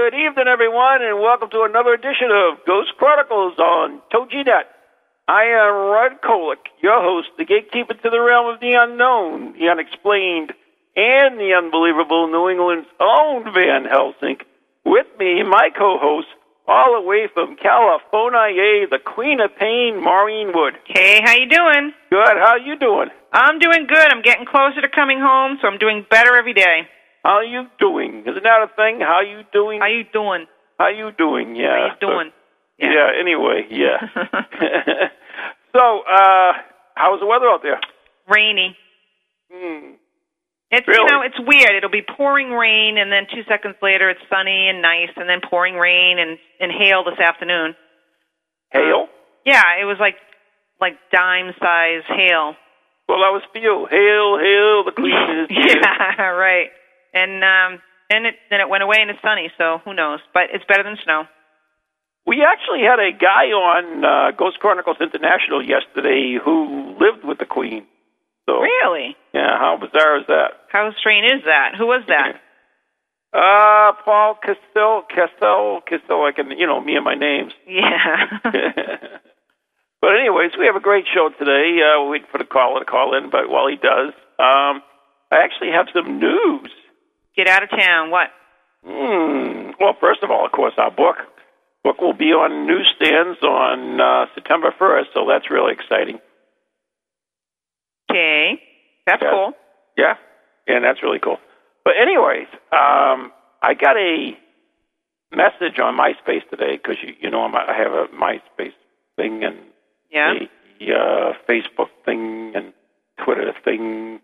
Good evening, everyone, and welcome to another edition of Ghost Chronicles on TogiNet. I am Ron Kolek, your host, the gatekeeper to the realm of the unknown, the unexplained, and the unbelievable New England's own Van Helsing. With me, my co-host, all the way from California, the Queen of Pain, Maureen Wood. Hey, how you doing? Good, how you doing? I'm doing good. I'm getting closer to coming home, so I'm doing better every day. How you doing? Isn't that a thing? How you doing? How you doing? How you doing? Yeah. How you So- doing? Yeah. anyway, yeah. so, uh, how's the weather out there? Rainy. Hmm. It's Really? you know it's weird. It'll be pouring rain, and then two seconds later it's sunny and nice, and then pouring rain and and hail this afternoon. Hail? Yeah, it was like like dime size hail. Well, that was for you. Hail, hail, the is yeah, right. And um and it then it went away and it's sunny, so who knows? But it's better than snow. We actually had a guy on uh, Ghost Chronicles International yesterday who lived with the queen. So, Really? yeah, how bizarre is that? How strange is that? Who was that? Uh, Paul Castell, Castell, Castell, I can, you know, me and my names. Yeah. but anyways, we have a great show today. Uh, we'll wait for the caller to call in, but while he does, um, I actually have some news. Get out of town. What? Hmm. Well, first of all, of course, our book book will be on newsstands on uh, September first, so that's really exciting. Okay. That's Yeah. cool. Yeah, and that's really cool. But anyways, um, I got a message on MySpace today because you, you know I'm, I have a MySpace thing and Yeah. a uh, Facebook thing and Twitter thing.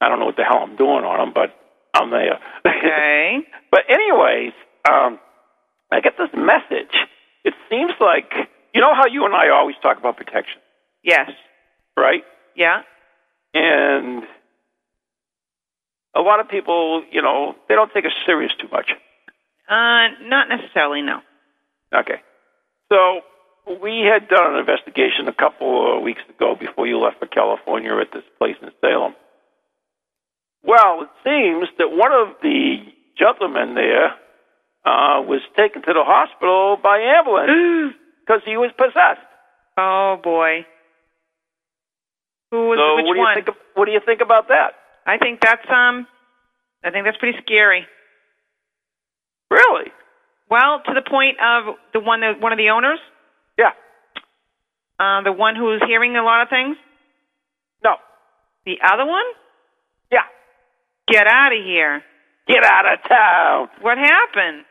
I don't know what the hell I'm doing on them, but I'm there. Okay. but anyways, um, I get this message. It seems like you know how you and I always talk about protection, Yes. right? Yeah. And a lot of people, you know, they don't take us serious too much. Uh, not necessarily. No. Okay. So we had done an investigation a couple of weeks ago before you left for California at this place in Salem. Well, it seems that one of the gentlemen there uh, was taken to the hospital by ambulance because he was possessed. Oh boy. Who was so which what do you one? think? Of, what do you think about that? I think that's um. I think that's pretty scary. Really? Well, to the point of the one that one of the owners, Yeah. uh, the one who's hearing a lot of things. No. The other one? Yeah. Get out of here. Get out of town. What happened?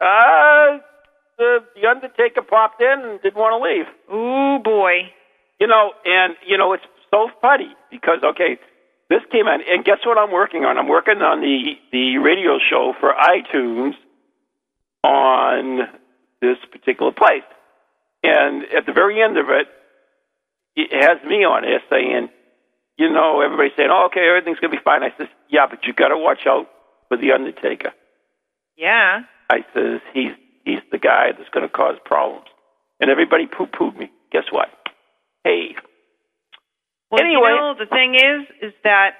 Uh, the, the Undertaker popped in and didn't want to leave. Ooh boy. You know, and you know it's so funny because okay, this came in, and guess what I'm working on? I'm working on the the radio show for iTunes on this particular place, and at the very end of it, it has me on it saying, you know, everybody's saying, oh, okay, everything's gonna be fine. I says, yeah, but you got to watch out for the Undertaker. Yeah. I says he's he's the guy that's going to cause problems, and everybody poo pooed me. Guess what? Hey, Well, Anyway. you know, the thing is, is that,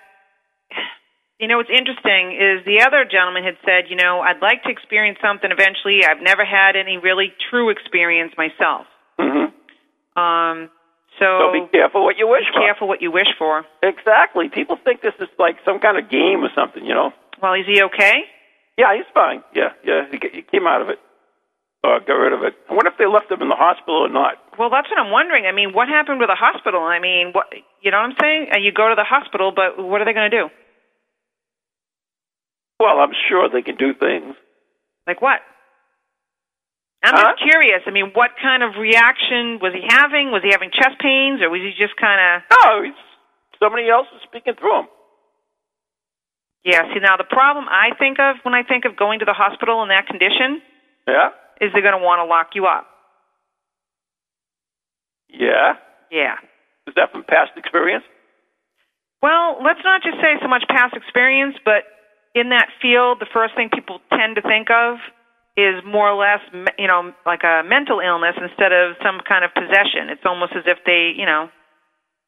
you know, what's interesting is the other gentleman had said, you know, I'd like to experience something eventually. I've never had any really true experience myself. hmm Um, So, So be careful what you wish be careful what you wish for. for. Exactly. People think this is like some kind of game or something, you know. Well, is he okay? Yeah, he's fine. Yeah, yeah, he, he came out of it. Uh, got rid of it. I wonder if they left him in the hospital or not. Well, that's what I'm wondering. I mean, what happened with the hospital? I mean, what you know what I'm saying? Uh, You go to the hospital, but what are they going to do? Well, I'm sure they can do things. Like what? I'm Huh? just curious. I mean, what kind of reaction was he having? Was he having chest pains, or was he just kind of? No, he's, somebody else is speaking through him. Yeah. See, now the problem I think of when I think of going to the hospital in that condition Yeah, is they're going to want to lock you up. yeah. Yeah. Is that from past experience? Well, let's not just say so much past experience, but in that field, the first thing people tend to think of is more or less, you know, like a mental illness instead of some kind of possession. It's almost as if they, you know,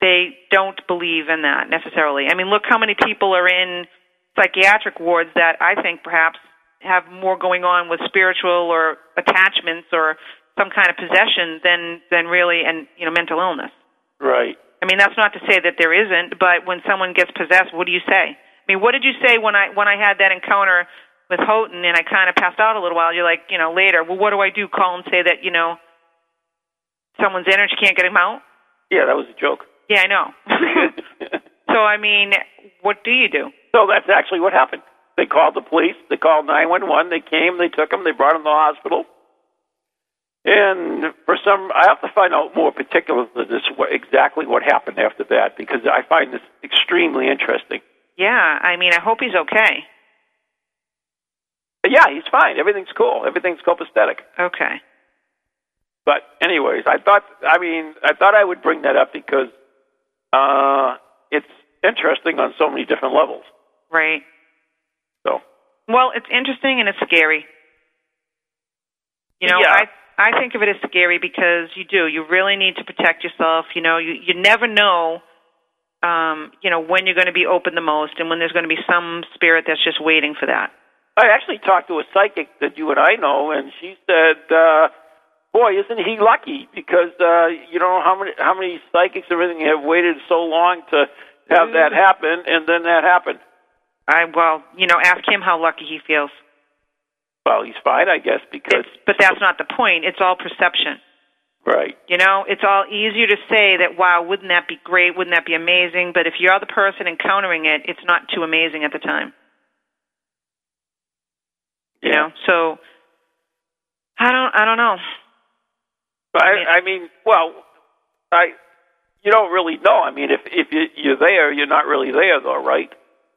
they don't believe in that necessarily. I mean, look how many people are in psychiatric wards that I think perhaps have more going on with spiritual or attachments or some kind of possession than than really and you know mental illness. Right. I mean, that's not to say that there isn't, but when someone gets possessed, what do you say? I mean, what did you say when I when I had that encounter with Houghton and I kind of passed out a little while? You're like, you know, later, well, what do I do? Call and say that you know someone's in and she can't get him out? Yeah, that was a joke. Yeah, I know. so I mean, what do you do? so that's actually what happened. They called the police. They called 911. They came. They took him. They brought him to the hospital. And for some, I have to find out more particulars of this, what, exactly what happened after that, because I find this extremely interesting. Yeah, I mean, I hope he's okay. But yeah, he's fine. Everything's cool. Everything's copacetic. Okay. But anyways, I thought I mean I thought I would bring that up because uh, it's interesting on so many different levels. Right. So Well, it's interesting and it's scary. You know, Yeah. I I think of it as scary because you do. You really need to protect yourself. You know, you you never know um, you know, when you're going to be open the most and when there's going to be some spirit that's just waiting for that. I actually talked to a psychic that you and I know, and she said, uh, "Boy, isn't he lucky? Because uh, you know how many how many psychics and everything have waited so long to have that happen, and then that happened. I well, you know, ask him how lucky he feels. Well, he's fine, I guess, because It's, but that's not the point. It's all perception. right, You know, it's all easier to say that, wow, wouldn't that be great? Wouldn't that be amazing? But if you're the person encountering it, it's not too amazing at the time. You Yeah. know, so I don't, I don't know. But. I, I mean, well, I you don't really know. I mean, if if you, you're there, you're not really there, though, right?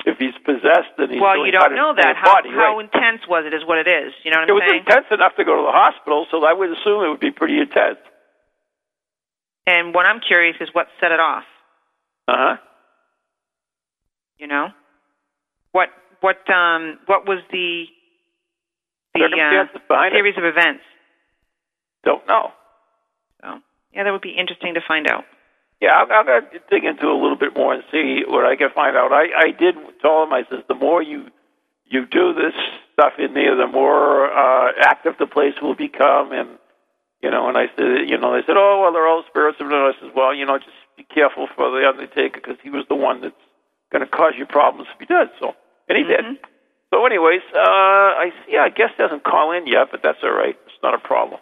If he's possessed, then he's well, you don't know that. How body, how right? intense was it? Is what it is. You know what It I'm was saying? intense enough to go to the hospital, so I would assume it would be pretty intense. And what I'm curious is what set it off. Uh huh. You know, what what um what was the the Circumstances uh, behind it? series of events? Don't know. So yeah, that would be interesting to find out. Yeah, I'm, I'm going to dig into it a little bit more and see what I can find out. I, I did tell him, I says, the more you you do this stuff in there, the more uh, active the place will become. And, you know, and I said, you know, they said, oh, well, they're all spirits. And I says, well, you know, just be careful for the Undertaker because he was the one that's going to cause you problems if he does. So, and he did. So, anyways, uh, I see. I guess doesn't call in yet, but that's all right. It's not a problem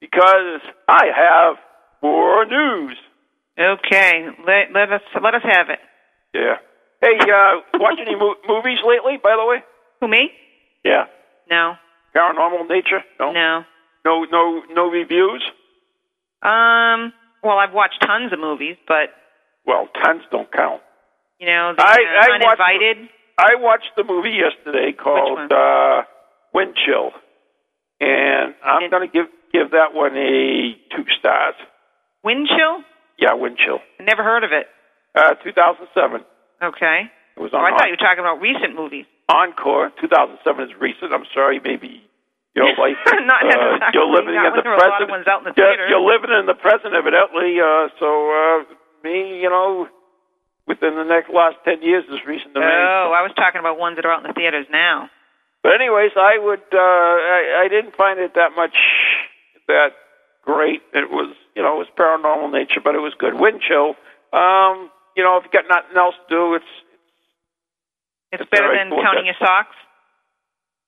because I have more news. Okay, let let us let us have it. Yeah. Hey, uh, watch any mo- movies lately? By the way. Who me? Yeah. No, Paranormal nature? No. no. No. No. No reviews. Um. Well, I've watched tons of movies, but Well, tons don't count. you know, the I- uh, I watched- uninvited. I watched the movie yesterday called uh, Wind Chill, and I'm going to give give that one a two stars. Wind chill. Yeah, Wind Chill. I never heard of it. Uh, 2007. Okay. It was Oh, on I thought you were talking about recent movies. Encore. 2007 is recent. I'm sorry, maybe your life. Not uh, necessarily. you're living in the when there were a lot present. of ones out in the you're, you're living in the present, evidently. Uh, so uh, me, you know, within the next last ten years is recent to me. Oh, I was talking about ones that are out in the theaters now. But anyways, I would. Uh, I, I didn't find it that much that great. It was, you know, it was paranormal nature, but it was good. Wind chill. Um, you know, if you got nothing else to do, it's. It's, It's better than counting your socks.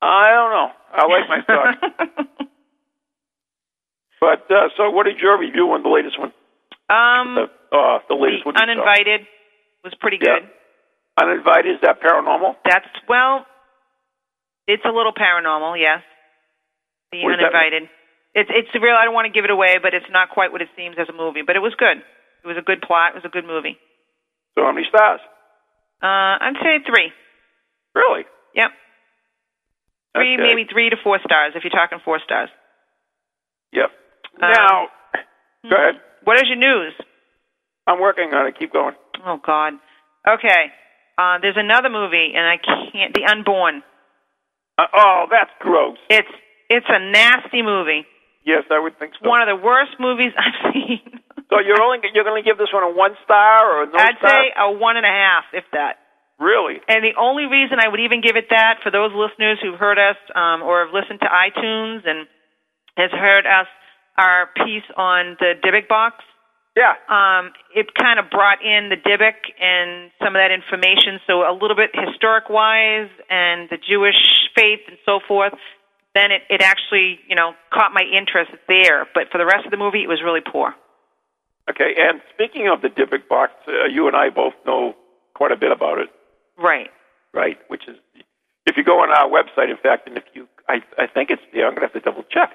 I don't know. I like my socks. but uh, so, what did your review on the latest one? um, The uh, the latest the one. uninvited was pretty Yeah. good. Uninvited is that paranormal? That's well, it's a little paranormal, yes. The uninvited. It's it's real. I don't want to give it away, but it's not quite what it seems as a movie. But it was good. It was a good plot. It was a good movie. So how many stars? Uh, I'd say three. Really? Yep, three, Okay. maybe three to four stars if you're talking four stars. Yep. Um, now, go ahead. What is your news? I'm working on it. Keep going. Oh God. Okay. Uh, there's another movie, and I can't. The Unborn. Uh, oh, that's gross. It's it's a nasty movie. Yes, I would think so. One of the worst movies I've seen. so you're only you're going to give this one a one star or a no I'd star? say a one and a half, if that. really. And the only reason I would even give it that for those listeners who've heard us um, or have listened to iTunes and has heard us our piece on the Dybbuk box, Yeah. um, it kind of brought in the Dybbuk and some of that information, so a little bit historic wise and the Jewish faith and so forth. Then it, it actually, you know, caught my interest there. But for the rest of the movie, it was really poor. Okay. And speaking of the Dybbuk box, uh, you and I both know quite a bit about it, Right. right? Which is, if you go on our website, in fact, and if you, I, I think it's there. I'm going to have to double check.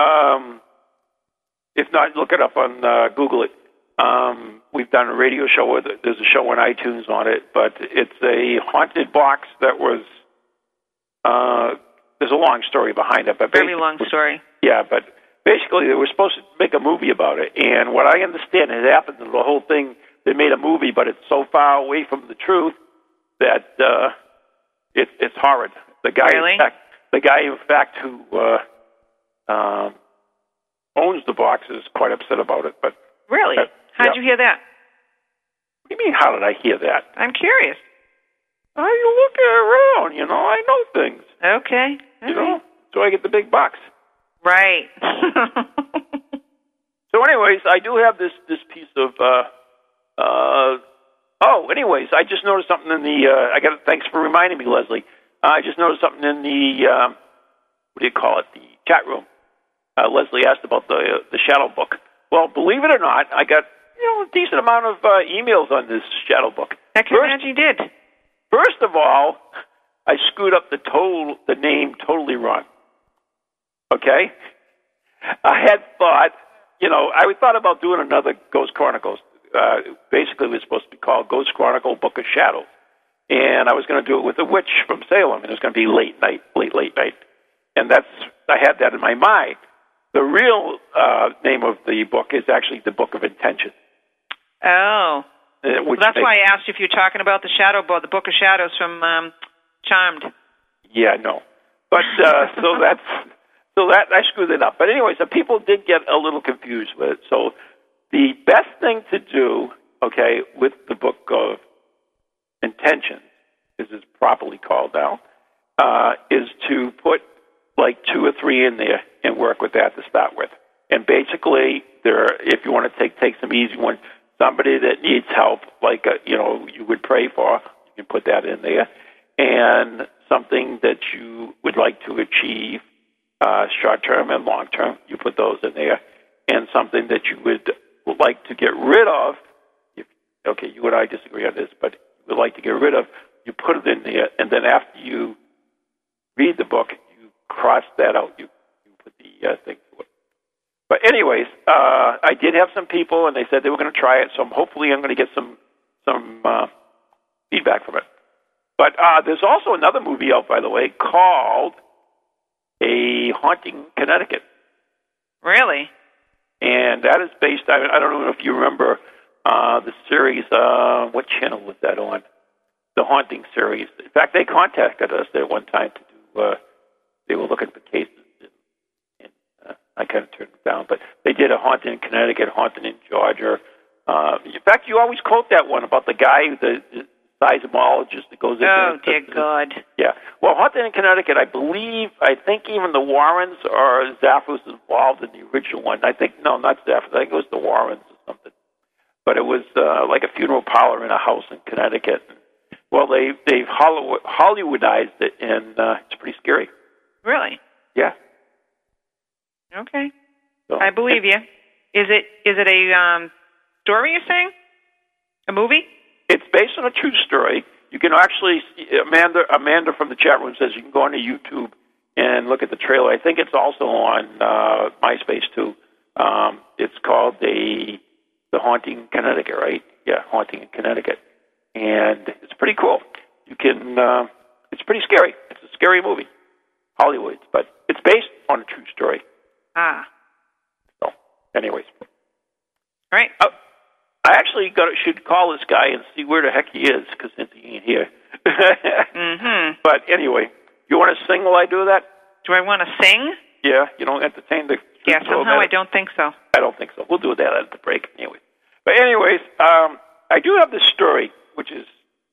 Um, if not, look it up on uh, Google it. Um, we've done a radio show with it. There's a show on iTunes on it, but it's a haunted box that was. Uh, there's a long story behind it, but Very long story. Yeah, but basically they were supposed to make a movie about it, and what I understand has happened to the whole thing. They made a movie, but it's so far away from the truth that uh, it, it's horrid. The guy, Really? in fact, the guy, in fact, who uh, um, owns the box is quite upset about it. But Really? Uh, How'd yeah. you hear that? what do you mean? How did I hear that? I'm curious. I look around, you know. I know things, Okay. you know. So I get the big box. Right. So, anyways, I do have this this piece of. Uh, uh, oh, anyways, I just noticed something in the. Uh, I got. Thanks for reminding me, Leslie. I just noticed something in the. Um, what do you call it? The chat room. Uh, Leslie asked about the uh, the shadow book. Well, believe it or not, I got you know a decent amount of uh, emails on this shadow book. I can First- imagine you did. First of all, I screwed up the total the name totally wrong. Okay? I had thought, you know, I thought about doing another Ghost Chronicles. Uh, basically, it was supposed to be called Ghost Chronicle Book of Shadows. And I was going to do it with a witch from Salem, and it was going to be late night, late, late night. And that's, I had that in my mind. The real uh, name of the book is actually the Book of Intention. Oh. Uh, Well, that's they- why I asked if you're talking about the Shadow Book, the Book of Shadows from um, Charmed. Yeah, no. But uh, so that's so that I screwed it up. But anyways, the people did get a little confused with it. So the best thing to do, okay, with the book of intentions, as is properly called now, uh, is to put like two or three in there and work with that to start with. And basically, there, if you want to take take some easy ones, somebody that needs help, like uh you know you would pray for, you can put that in there, and something that you would like to achieve, uh, short term and long term, you put those in there, and something that you would, like to get rid of. If, okay, you and I disagree on this, but would like to get rid of, you put it in there, and then after you read the book, cross that out. You you put the uh, thing to it. But anyways, uh, I did have some people, and they said they were going to try it. So hopefully, I'm going to get some some uh, feedback from it. But uh, there's also another movie out, by the way, called A Haunting Connecticut, Really? and that is based. I, I don't know if you remember uh, the series. Uh, what channel was that on? The Haunting series. In fact, they contacted us at one time to do. Uh, they were looking for cases, and, and uh, I kind of turned it down. But they did a haunting in Connecticut, haunting in Georgia. Uh, in fact, you always quote that one about the guy, the, the seismologist that goes into Oh dear God. Yeah. Well, Haunted in Connecticut, I believe, I think even the Warrens or Zaff was involved in the original one. I think, no, not Zaff. I think it was the Warrens or something. But it was uh, like a funeral parlor in a house in Connecticut. Well, they, they've Hollywood, Hollywoodized it, and uh, it's pretty scary. Really? Yeah. Okay. So, I believe you. Is it is it a um, story you're saying? A movie? It's based on a true story. You can actually Amanda Amanda from the chat room says you can go onto YouTube and look at the trailer. I think it's also on uh, MySpace too. Um, it's called the the Haunting in Connecticut, right? Yeah, Haunting in Connecticut, and it's pretty cool. You can. Uh, it's pretty scary. It's a scary movie, Hollywood, but it's based on a true story. Ah. So, anyways, All right. oh, I actually got should call this guy and see where the heck he is because since he ain't here. mm-hmm. But anyway, you want to sing while I do that? Do I want to sing? Yeah, you don't entertain the. Yeah, so somehow I don't think so. I don't think so. We'll do that at the break anyway. But anyways, um, I do have this story, which is,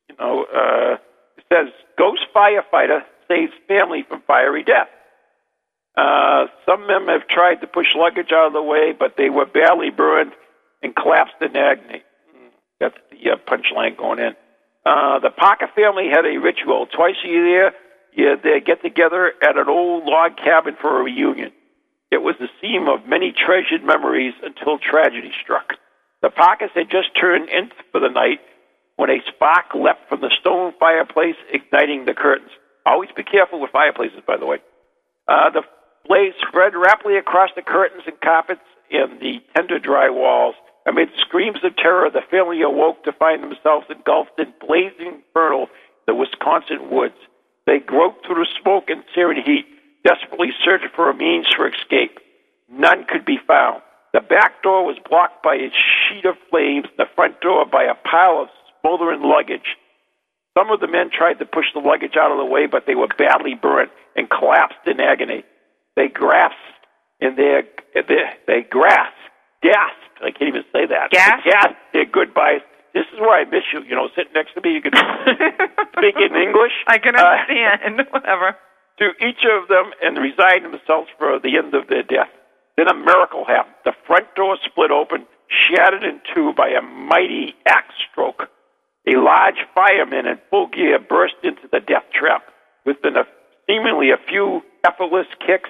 you know, uh, it says ghost firefighter saves family from fiery death. Uh, some men have tried to push luggage out of the way, but they were badly burned and collapsed in agony. That's the uh, punchline going in. Uh, the Parker family had a ritual twice a year. Yeah, they get together at an old log cabin for a reunion. It was the theme of many treasured memories until tragedy struck. The Parkers had just turned in for the night when a spark leapt from the stone fireplace, igniting the curtains. Always be careful with fireplaces, by the way. Uh, the blaze spread rapidly across the curtains and carpets and the tender dry walls. Amid screams of terror, the family awoke to find themselves engulfed in blazing inferno, the Wisconsin woods. They groped through the smoke and searing heat, desperately searching for a means for escape. None could be found. The back door was blocked by a sheet of flames, the front door by a pile of smoldering luggage. Some of the men tried to push the luggage out of the way, but they were badly burnt and collapsed in agony. They grasped in their, they, they grasped, gasped, I can't even say that. Gasped? Gasped their goodbyes. This is where I miss you, you know, sitting next to me. You can speak in English. I can Uh, understand. Whatever. to each of them and resign themselves for the end of their death. Then a miracle happened. The front door split open, shattered in two by a mighty axe stroke. A large fireman in full gear burst into the death trap. Within a, seemingly a few effortless kicks,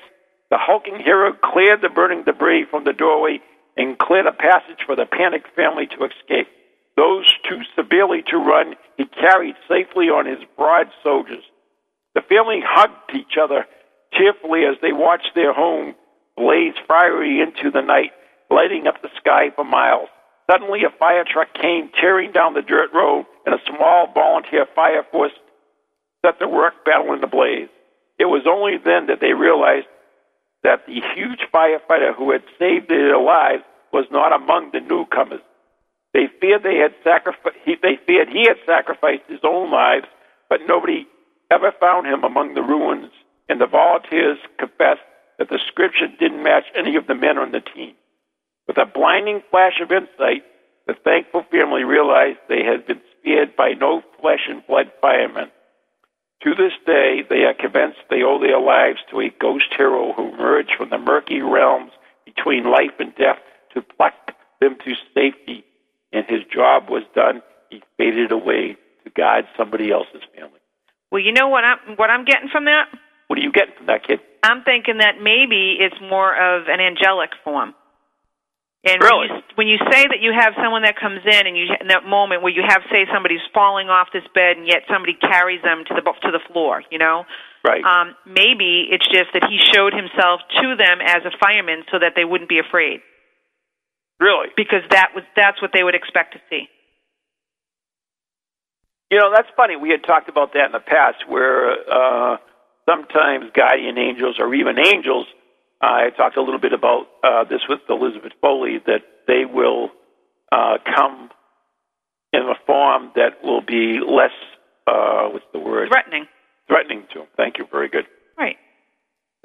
the hulking hero cleared the burning debris from the doorway and cleared a passage for the panicked family to escape. Those too severely to run, he carried safely on his broad soldiers. The family hugged each other tearfully as they watched their home blaze fiery into the night, lighting up the sky for miles. Suddenly, a fire truck came tearing down the dirt road, and a small volunteer fire force set the work battle in the blaze. It was only then that they realized that the huge firefighter who had saved their lives was not among the newcomers. They feared they had sacrificed. They feared he had sacrificed his own lives, but nobody ever found him among the ruins. And the volunteers confessed that the description didn't match any of the men on the team. With a blinding flash of insight, the thankful family realized they had been spared by no flesh and blood firemen. To this day, they are convinced they owe their lives to a ghost hero who emerged from the murky realms between life and death to pluck them to safety. And his job was done. He faded away to guide somebody else's family. Well, you know what I'm what I'm getting from that? What are you getting from that kid? I'm thinking that maybe it's more of an angelic form. And Really? when, you, when you say that you have someone that comes in, and you in that moment where you have, say, somebody's falling off this bed, and yet somebody carries them to the to the floor, you know, Right. um, maybe it's just that he showed himself to them as a fireman so that they wouldn't be afraid, really? because that was that's what they would expect to see. You know, that's funny. We had talked about that in the past where uh, sometimes guardian angels or even angels, I talked a little bit about uh, this with Elizabeth Foley, that they will uh, come in a form that will be less, uh, what's the word? Threatening, Threatening to them. Thank you. Very good. right?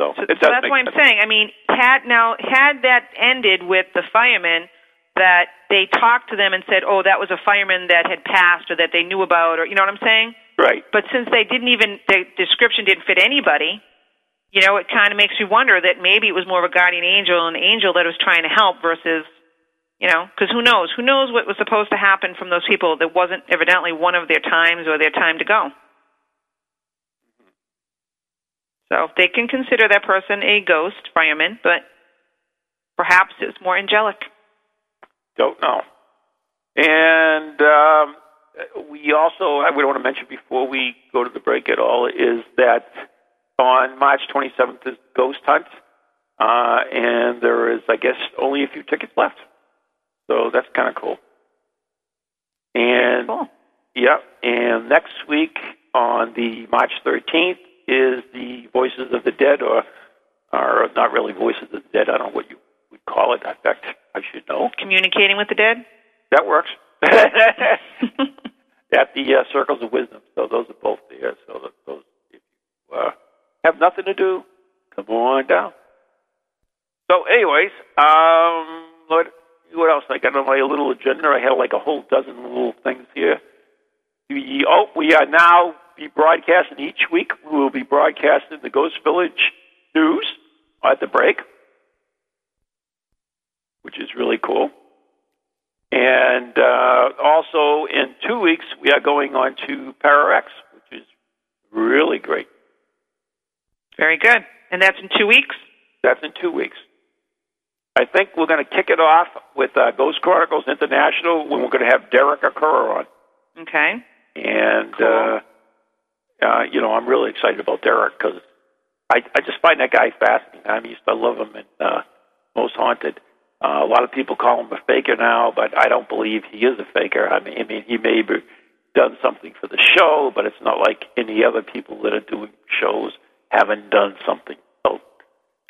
So, So, so that's why I'm sense. saying. I mean, had now had that ended with the firemen that they talked to them and said, "Oh, that was a fireman that had passed or that they knew about," or you know what I'm saying? Right. But since they didn't even the description didn't fit anybody, you know, it kind of makes you wonder that maybe it was more of a guardian angel, an angel that was trying to help versus, you know, because who knows? Who knows what was supposed to happen from those people that wasn't evidently one of their times or their time to go. So they can consider that person a ghost fireman, but perhaps it's more angelic. Don't know. And um, we also, I would want to mention before we go to the break at all, is that on March 27th is Ghost Hunt, uh, and there is, I guess, only a few tickets left. So that's kind of cool. And Cool. yeah, and next week on the March 13th is the Voices of the Dead, or or not really Voices of the Dead. I don't know what you would call it. In fact, I should know. Communicating with the dead? That works. At the uh, Circles of Wisdom. So those are both there. So those, if you uh, have nothing to do, come on down. So, anyways, um, what what else? I got on my little agenda. I had like a whole dozen little things here. We, oh, we are now be broadcasting each week. We will be broadcasting the Ghost Village news at the break, which is really cool. And uh, also in two weeks, we are going on to ParaX, which is really great. Very good. And that's in two weeks? That's in two weeks. I think we're going to kick it off with uh, Ghost Chronicles International when we're going to have Derek Acorah on. Okay. And, uh, uh, you know, I'm really excited about Derek because I, I just find that guy fascinating. I used to love him in uh, Most Haunted. Uh, a lot of people call him a faker now, but I don't believe he is a faker. I mean, I mean, he may have done something for the show, but it's not like any other people that are doing shows haven't done something. So,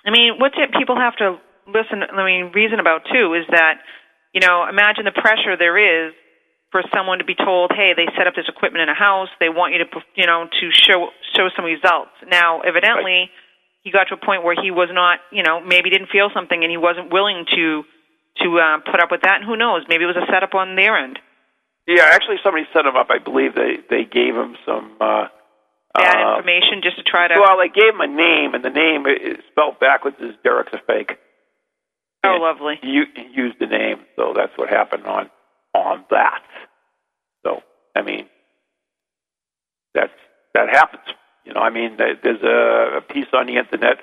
I mean, what's it people have to listen, I mean, reason about too is that, you know, imagine the pressure there is for someone to be told, hey, they set up this equipment in a house, they want you to, you know, to show show some results. Now, evidently, he got to a point where he was not, you know, maybe didn't feel something and he wasn't willing to to uh, put up with that. And who knows? Maybe it was a setup on their end. yeah, actually, somebody set him up. I believe they they gave him some. Uh, Bad uh, information just to try to. Well, they gave him a name, and the name is spelled backwards is Derek's a fake. oh, and lovely. He, u- he used the name, so that's what happened on on that. So, I mean, that's that happens. You know, I mean, there's a, a piece on the internet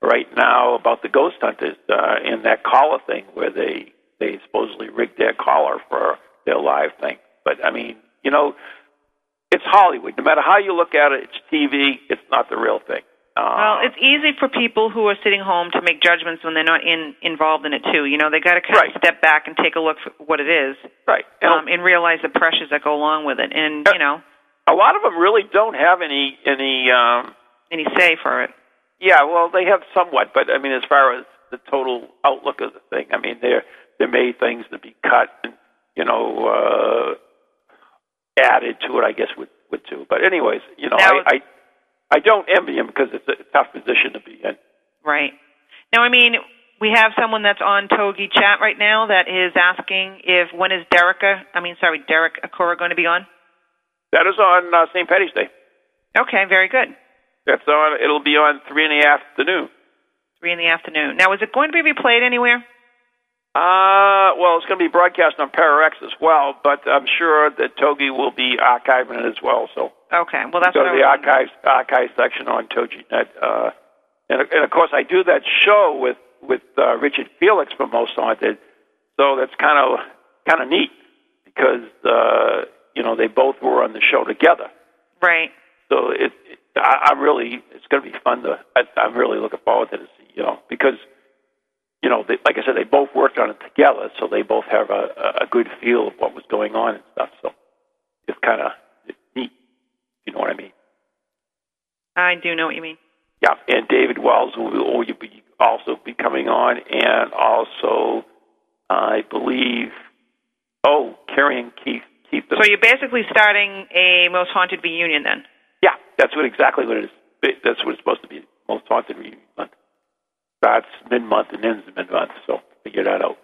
right now about the ghost hunters uh, in that collar thing where they they supposedly rigged their collar for their live thing. But I mean, you know, it's Hollywood. No matter how you look at it, it's TV. It's not the real thing. Uh, Well, it's easy for people who are sitting home to make judgments when they're not in involved in it too. You know, they got to kind Right. of step back and take a look for what it is, right. And um, and realize the pressures that go along with it, and Uh, you know, a lot of them really don't have any any. Um, any say for it. Yeah, well, they have somewhat, but I mean, as far as the total outlook of the thing, I mean, there there may things to be cut and you know uh, added to it. I guess with with two, but anyways, you know, Now- I, I I don't envy him because it's a tough position to be in. Right. Now, I mean, we have someone that's on Togi chat right now that is asking if when is Derica, I mean, sorry, Derek Acorah going to be on? That is on uh, St. Patty's Day. Okay, very good. That's on. It'll be on three in the afternoon. Three in the afternoon. Now, is it going to be replayed anywhere? Uh, well, it's going to be broadcast on ParaX as well, but I'm sure that Togi will be archiving it as well. So Okay, well that's go to the archives wondering. archive section on TogiNet. Uh, and, and of course, I do that show with with uh, Richard Felix from Most Haunted, so that's kind of kind of neat because uh, you know they both were on the show together. Right. So it, it I, I'm really it's going to be fun to. I, I'm really looking forward to this, you know, because you know, they, like I said, they both worked on it together, so they both have a, a good feel of what was going on and stuff. So it's kind of neat. You know what I mean? I do know what you mean. Yeah, and David Wells will, be also be coming on, and also I believe, oh, Carrie and Keith. Keith. So you're basically starting a Most Haunted reunion then? yeah, that's what exactly what it is. That's what it's supposed to be. Most haunted reunion starts mid month and ends mid month. So figure that out.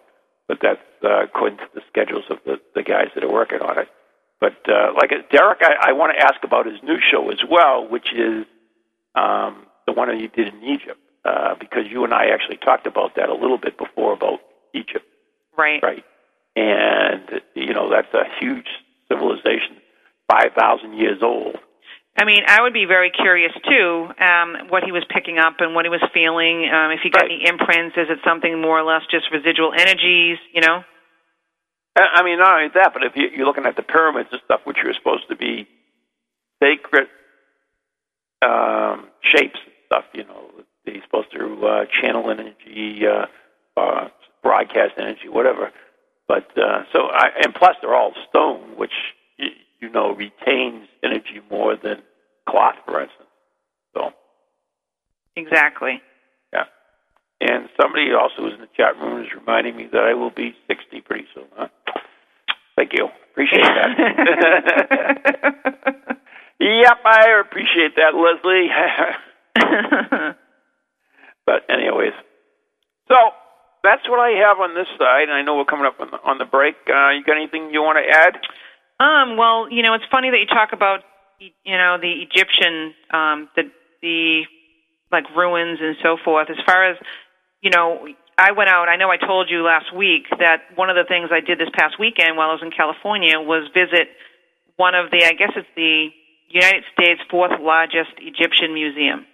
but that's uh, according to the schedules of the, the guys that are working on it. But uh, like Derek, I, I want to ask about his new show as well, which is um, the one that you did in Egypt, uh, because you and I actually talked about that a little bit before about Egypt, Right. right? And you know that's a huge civilization, five thousand years old. I mean, I would be very curious too, um, what he was picking up and what he was feeling. Um, if he got Right. any imprints, is it something more or less just residual energies? You know? I mean, not only that, but if you, you're looking at the pyramids and stuff, which are supposed to be sacred um, shapes and stuff, you know, they're supposed to uh, channel energy, uh, uh, broadcast energy, whatever. But uh, so, I, and plus, they're all stone, which you, you know retains energy more than cloth, for instance. So, Exactly. yeah. And somebody also was in the chat room is reminding me that I will be 60 pretty soon. Huh? Thank you. Appreciate that. yep, I appreciate that, Leslie. but anyways, so that's what I have on this side. And I know we're coming up on the, on the break. Uh, you got anything you want to add? Um, well, you know, it's funny that you talk about, you know, the Egyptian, um, the the like ruins and so forth. As far as, you know, I went out. I know I told you last week that one of the things I did this past weekend while I was in California was visit one of the, I guess it's the United States' fourth largest Egyptian museum.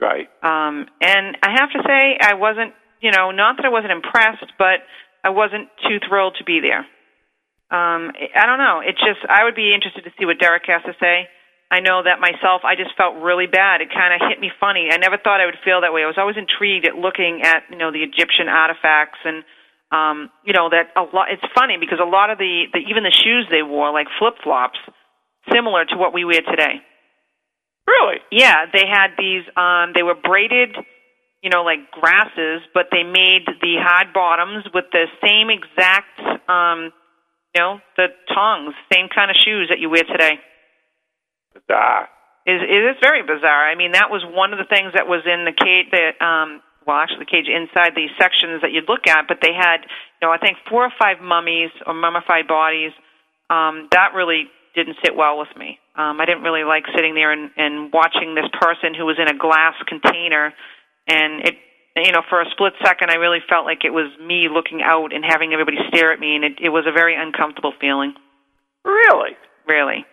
Right. Um, and I have to say, I wasn't, you know, not that I wasn't impressed, but I wasn't too thrilled to be there. Um, I don't know. It's just I would be interested to see what Derek has to say. I know that myself. I just felt really bad. It kind of hit me funny. I never thought I would feel that way. I was always intrigued at looking at you know the Egyptian artifacts and um, you know that a lot. It's funny because a lot of the, the even the shoes they wore, like flip flops, similar to what we wear today. Really? Yeah, they had these. Um, they were braided, you know, like grasses, but they made the hard bottoms with the same exact, um, you know, the tongs, same kind of shoes that you wear today. Bizarre. Is it is very bizarre. I mean, that was one of the things that was in the cage. That um, well, actually, the cage inside the sections that you'd look at. But they had, you know, I think four or five mummies or mummified bodies. Um, that really didn't sit well with me. Um, I didn't really like sitting there and, and watching this person who was in a glass container, and it, you know, for a split second, I really felt like it was me looking out and having everybody stare at me, and it, it was a very uncomfortable feeling. Really? Really.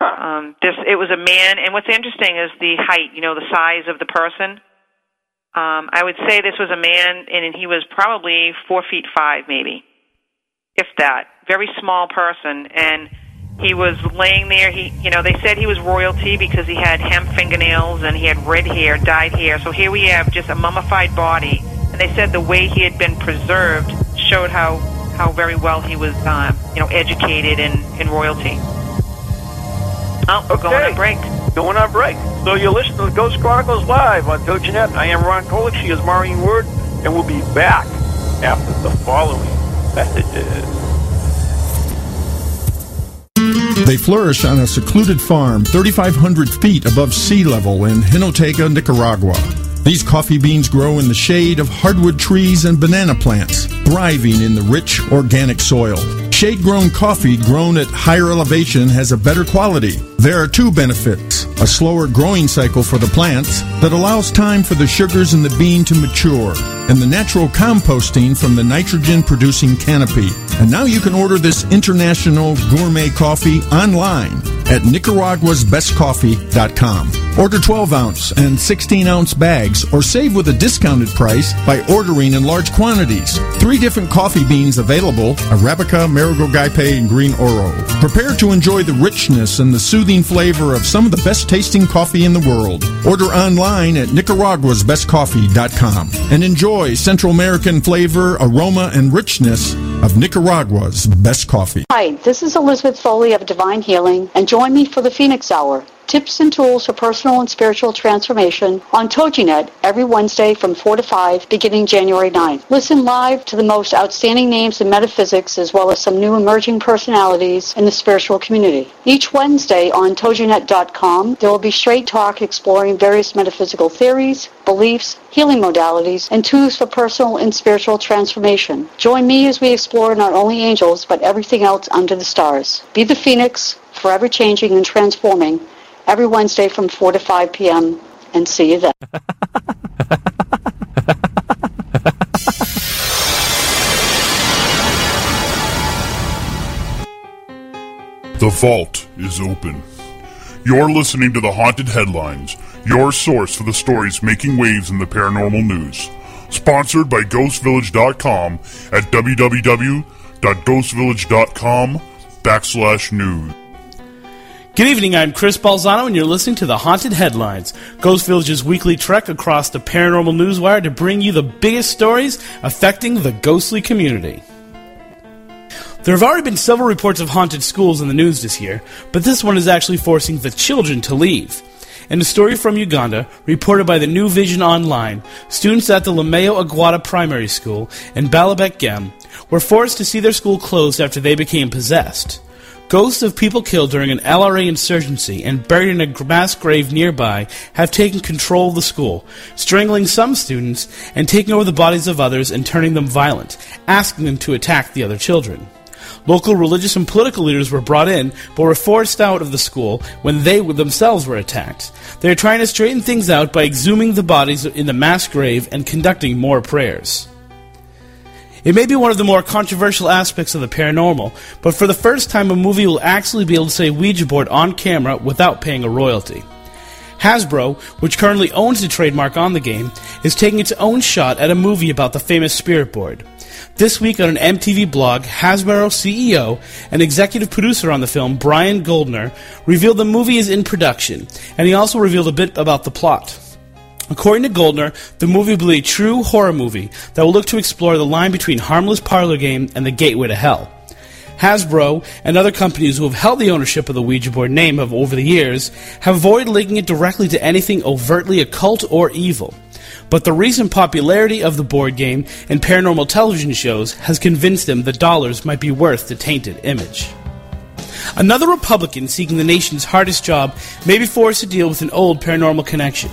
Huh. Um, this it was a man, and what's interesting is the height. You know, the size of the person. Um, I would say this was a man, and he was probably four feet five, maybe, if that. Very small person, and he was laying there. He, you know, they said he was royalty because he had hemp fingernails and he had red hair, dyed hair. So here we have just a mummified body, and they said the way he had been preserved showed how how very well he was, uh, you know, educated in in royalty. Oh, we're going Okay. on break. Going on break. So you're listening to Ghost Chronicles Live on TogiNet. I am Ron Kolek. She is Maureen Wood. And we'll be back after the following messages. They flourish on a secluded farm 3,500 feet above sea level in Jinotega, Nicaragua. These coffee beans grow in the shade of hardwood trees and banana plants, thriving in the rich organic soil. Shade grown coffee grown at higher elevation has a better quality. There are two benefits a slower growing cycle for the plants that allows time for the sugars in the bean to mature, and the natural composting from the nitrogen producing canopy. And now you can order this international gourmet coffee online at nicaraguasbestcoffee.com. Order 12 ounce and 16 ounce bags or save with a discounted price by ordering in large quantities. Three different coffee beans available Arabica, Maragogype, and Green Oro. Prepare to enjoy the richness and the soothing flavor of some of the best tasting coffee in the world. Order online at nicaraguasbestcoffee.com and enjoy Central American flavor, aroma, and richness of Nicaragua's best coffee. Hi, this is Elizabeth Foley of Divine Healing, and join me for the Phoenix Hour. Tips and tools for personal and spiritual transformation on TogiNet every Wednesday from 4 to 5 beginning January 9. Listen live to the most outstanding names in metaphysics as well as some new emerging personalities in the spiritual community. Each Wednesday on TogiNet.com, there will be straight talk exploring various metaphysical theories, beliefs, healing modalities, and tools for personal and spiritual transformation. Join me as we explore not only angels, but everything else under the stars. Be the phoenix, forever changing and transforming, every Wednesday from 4 to 5 p.m., and see you then. The vault is open. You're listening to the Haunted Headlines, your source for the stories making waves in the paranormal news. Sponsored by GhostVillage.com at www.ghostvillage.com backslash news. Good evening, I'm Chris Balzano, and you're listening to the Haunted Headlines, Ghost Village's weekly trek across the paranormal newswire to bring you the biggest stories affecting the ghostly community. There have already been several reports of haunted schools in the news this year, but this one is actually forcing the children to leave. In a story from Uganda, reported by the New Vision Online, students at the Lameo Aguada Primary School in Balabek Gem were forced to see their school closed after they became possessed. Ghosts of people killed during an LRA insurgency and buried in a mass grave nearby have taken control of the school, strangling some students and taking over the bodies of others and turning them violent, asking them to attack the other children. Local religious and political leaders were brought in, but were forced out of the school when they themselves were attacked. They are trying to straighten things out by exhuming the bodies in the mass grave and conducting more prayers. It may be one of the more controversial aspects of the paranormal, but for the first time, a movie will actually be able to say Ouija board on camera without paying a royalty. Hasbro, which currently owns the trademark on the game, is taking its own shot at a movie about the famous spirit board. This week on an MTV blog, Hasbro CEO and executive producer on the film, Brian Goldner, revealed the movie is in production, and he also revealed a bit about the plot. According to Goldner, the movie will be a true horror movie that will look to explore the line between harmless parlor game and the gateway to hell. Hasbro and other companies who have held the ownership of the Ouija board name of over the years have avoided linking it directly to anything overtly occult or evil. But the recent popularity of the board game and paranormal television shows has convinced them that dollars might be worth the tainted image. Another Republican seeking the nation's hardest job may be forced to deal with an old paranormal connection.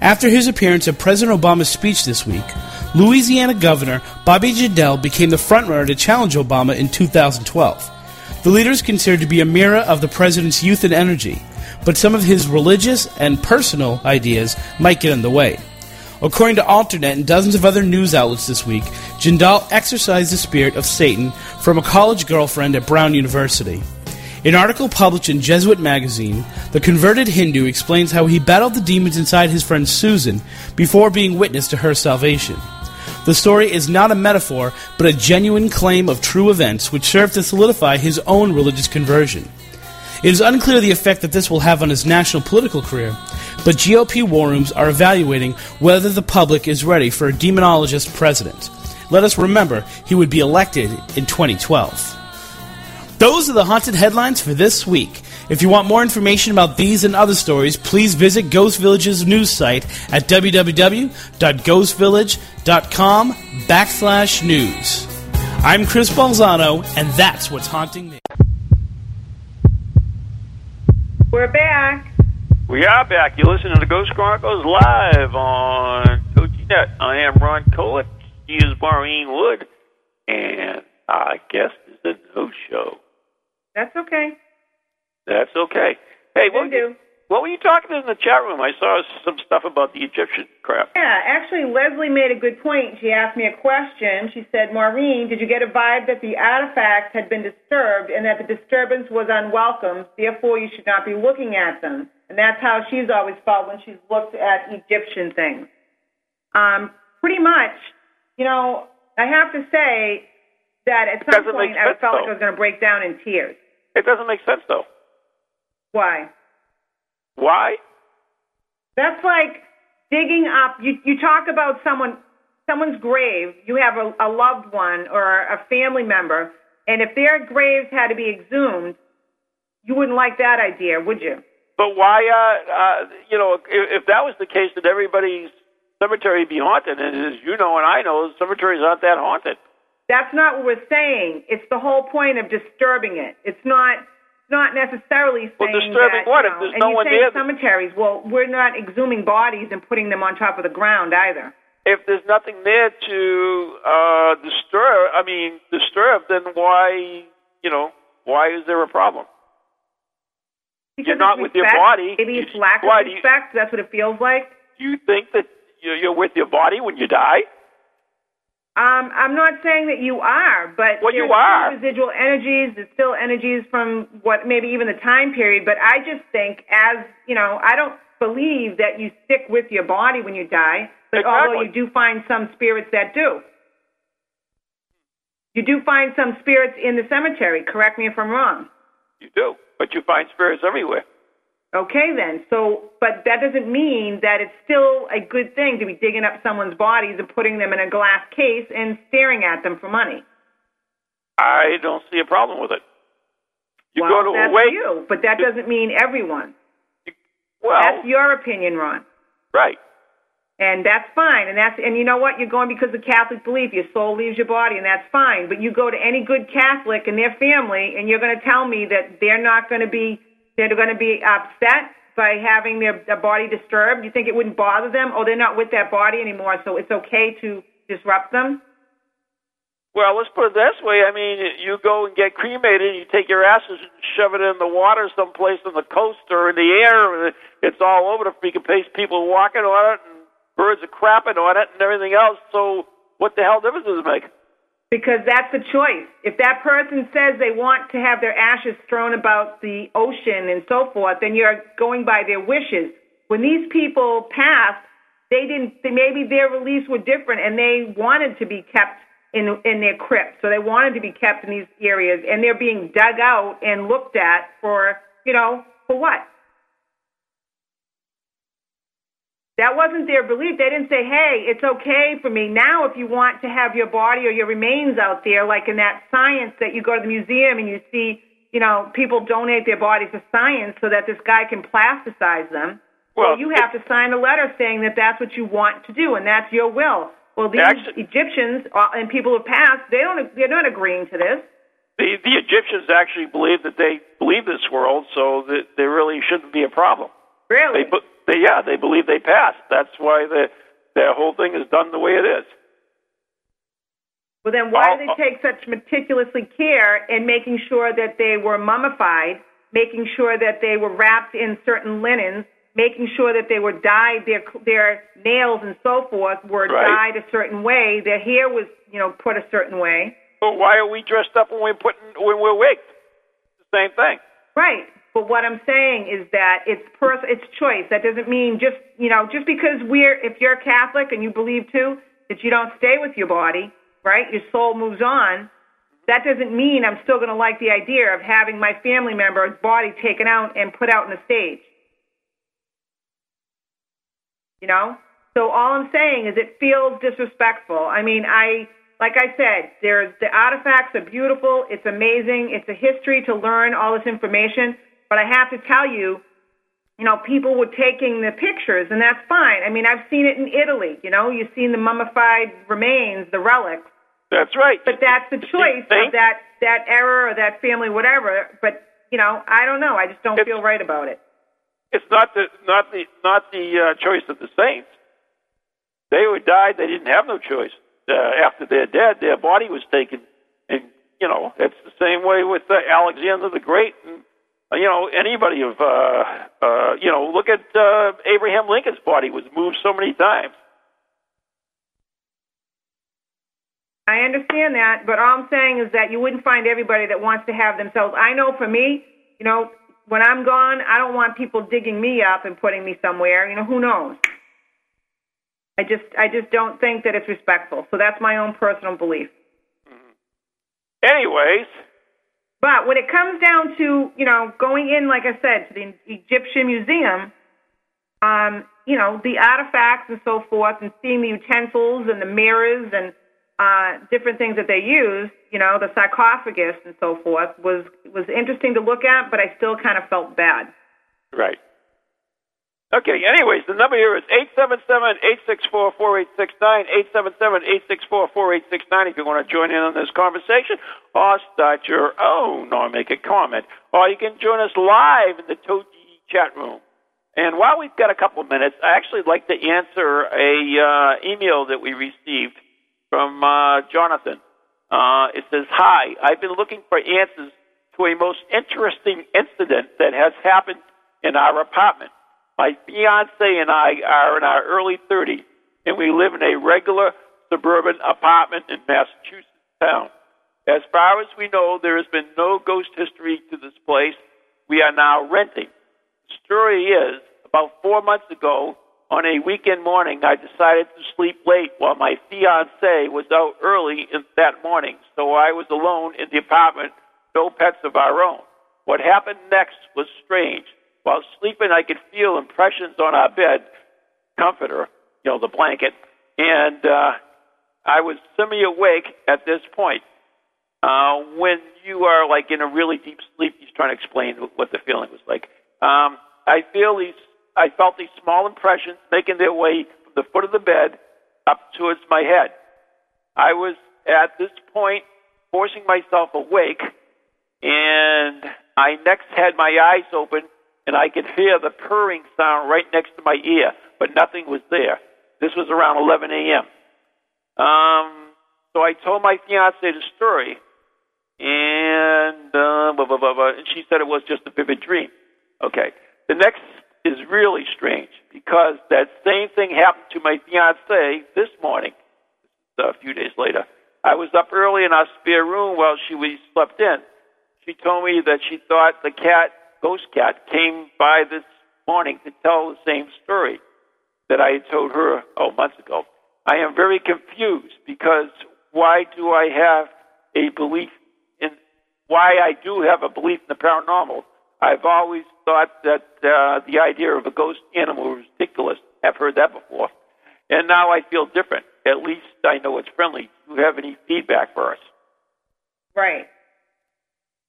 After his appearance at President Obama's speech this week, Louisiana Governor Bobby Jindal became the frontrunner to challenge Obama in 2012. The leader is considered to be a mirror of the president's youth and energy, but some of his religious and personal ideas might get in the way. According to Alternet and dozens of other news outlets this week, Jindal exorcised the spirit of Satan from a college girlfriend at Brown University. In an article published in Jesuit magazine, the converted Hindu explains how he battled the demons inside his friend Susan before being witness to her salvation. The story is not a metaphor, but a genuine claim of true events which serve to solidify his own religious conversion. It is unclear the effect that this will have on his national political career, but GOP war rooms are evaluating whether the public is ready for a demonologist president. Let us remember, he would be elected in 2012. Those are the haunted headlines for this week. If you want more information about these and other stories, please visit Ghost Village's news site at www.ghostvillage.com backslash news. I'm Chris Balzano, and that's what's haunting me. We're back. We are back. You're listening to Ghost Chronicles live on TogiNet. I am Ron Kolek. She is Maureen Wood. And I guess it's a no show. That's okay. That's okay. Hey, what, do. what were you talking about in the chat room? I saw some stuff about the Egyptian crap. Yeah, actually, Leslie made a good point. She asked me a question. She said, Maureen, did you get a vibe that the artifacts had been disturbed and that the disturbance was unwelcome, therefore you should not be looking at them? And that's how she's always felt when she's looked at Egyptian things. Um, pretty much, you know, I have to say that at some Doesn't point I felt like. I was going to break down in tears. It doesn't make sense, though. Why? Why? That's like digging up. You you talk about someone someone's grave. You have a, a loved one or a family member, and if their graves had to be exhumed, you wouldn't like that idea, would you? but why? Uh, uh, you know, if, if that was the case, that everybody's cemetery would be haunted, and as you know and I know, cemeteries aren't that haunted. That's not what we're saying. It's the whole point of disturbing it. It's not not necessarily saying well, disturbing that, what? You If know, there's and no you one say there- cemeteries. Well, we're not exhuming bodies and putting them on top of the ground either. If there's nothing there to uh, disturb, I mean, disturb, then why? You know, why is there a problem? Because You're not with your body. Maybe it's lack of do you- respect. That's what it feels like. Do you think that you're with your body when you die? Um, I'm not saying that you are, but Well, you are. residual energies. There's still energies from what maybe even the time period. But I just think, as you know, I don't believe that you stick with your body when you die. But although you do find some spirits that do, you do find some spirits in the cemetery. Correct me if I'm wrong. You do, but you find spirits everywhere. Okay, then. So, but that doesn't mean that it's still a good thing to be digging up someone's bodies and putting them in a glass case and staring at them for money. I don't see a problem with it. You well, go to that's a wake. you, but that doesn't mean everyone. Well, that's your opinion, Ron, right. and that's fine. And that's and you know what? You're going because of Catholic belief. Your soul leaves your body, and that's fine. But you go to any good Catholic and their family, and you're going to tell me that they're not going to be they're going to be upset by having their, their body disturbed. You think it wouldn't bother them? Oh, they're not with that body anymore, so it's okay to disrupt them. Well, let's put it this way. I mean, you go and get cremated, you take your ashes and shove it in the water someplace on the coast or in the air. and It's all over the freaking place. People walking on it, and birds are crapping on it, and everything else. So, what the hell difference does it make? Because that's the choice. If that person says they want to have their ashes thrown about the ocean and so forth, then you're going by their wishes. When these people passed, they didn't. Maybe their beliefs were different, and they wanted to be kept in in their crypt. So they wanted to be kept in these areas, and they're being dug out and looked at for you know for what? That wasn't their belief. They didn't say, hey, it's okay for me. Now, if you want to have your body or your remains out there, like in that science that you go to the museum and you see, you know, people donate their bodies to science so that this guy can plasticize them. Well, you have to sign a letter saying that that's what you want to do and that's your will. Well, these Actually- Egyptians uh, and people who passed, they don't, they're not agreeing to this. The the Egyptians actually believe that they believe this world, so that there really shouldn't be a problem. Really? They, they yeah, they believe they passed. That's why the their whole thing is done the way it is. Well, then why do they take such meticulously care in making sure that they were mummified, making sure that they were wrapped in certain linens, making sure that they were dyed, their their nails and so forth were Right. dyed a certain way, their hair was you know put a certain way. But why are we dressed up when we're putting when we're wigged? The same thing. Right. But what I'm saying is that it's pers- it's choice. That doesn't mean just you know just because we're if you're Catholic and you believe too that you don't stay with your body, right? Your soul moves on. That doesn't mean I'm still going to like the idea of having my family member's body taken out and put out on the stage. You know? So all I'm saying is it feels disrespectful. I mean, I like I said, there's the artifacts are beautiful. It's amazing. It's a history to learn all this information. But I have to tell you, you know, people were taking the pictures, and that's fine. I mean, I've seen it in Italy. You know, you've seen the mummified remains, the relics. That's right. But that's the choice of that that era or that family, whatever. But you know, I don't know. I just don't It's- feel right about it. It's not the not the not the uh, choice of the saints. They who died, they didn't have no choice. Uh, after they're dead, their body was taken, and you know it's the same way with uh, Alexander the Great, and you know anybody of uh, uh, you know look at uh, Abraham Lincoln's body was moved so many times. I understand that, but all I'm saying is that you wouldn't find everybody that wants to have themselves. I know for me, you know, when I'm gone, I don't want people digging me up and putting me somewhere. You know, who knows? I just, I just don't think that it's respectful. So that's my own personal belief. Anyways, But when it comes down to, you know, going in, like I said, to the Egyptian Museum, um, you know, the artifacts and so forth, and seeing the utensils and the mirrors and uh, different things that they used, you know, the sarcophagus and so forth, was was interesting to look at. But I still kind of felt bad. right. Okay, anyways, the number here is 877-864-4869, 877-864-4869 if you want to join in on this conversation or start your own or make a comment. Or you can join us live in the Togi chat room. And while we've got a couple of minutes, I actually like to answer a uh, email that we received from uh, Jonathan. Uh, it says, Hi, I've been looking for answers to a most interesting incident that has happened in our apartment. My fiance and I are in our early 30s, and we live in a regular suburban apartment in Massachusetts town. As far as we know, there has been no ghost history to this place. We are now renting. The story is, about four months ago, on a weekend morning, I decided to sleep late while my fiance was out early in that morning, so I was alone in the apartment, no pets of our own. What happened next was strange. While sleeping, I could feel impressions on our bed, comforter, you know, the blanket, and uh, I was semi-awake at this point. Uh, when you are like in a really deep sleep, he's trying to explain what the feeling was like. Um, I feel these, I felt these small impressions making their way from the foot of the bed up towards my head. I was at this point forcing myself awake, and I next had my eyes open and I could hear the purring sound right next to my ear, but nothing was there. This was around 11 a.m. Um, so I told my fiance the story, and uh, blah, blah, blah, blah, and she said it was just a vivid dream. Okay. The next is really strange because that same thing happened to my fiance this morning, a few days later. I was up early in our spare room while she was slept in. She told me that she thought the cat Ghost Cat came by this morning to tell the same story that I had told her oh months ago. I am very confused because why do I have a belief in why I do have a belief in the paranormal? I've always thought that uh, the idea of a ghost animal was ridiculous. I've heard that before, and now I feel different. At least I know it's friendly. Do you have any feedback for us? Right.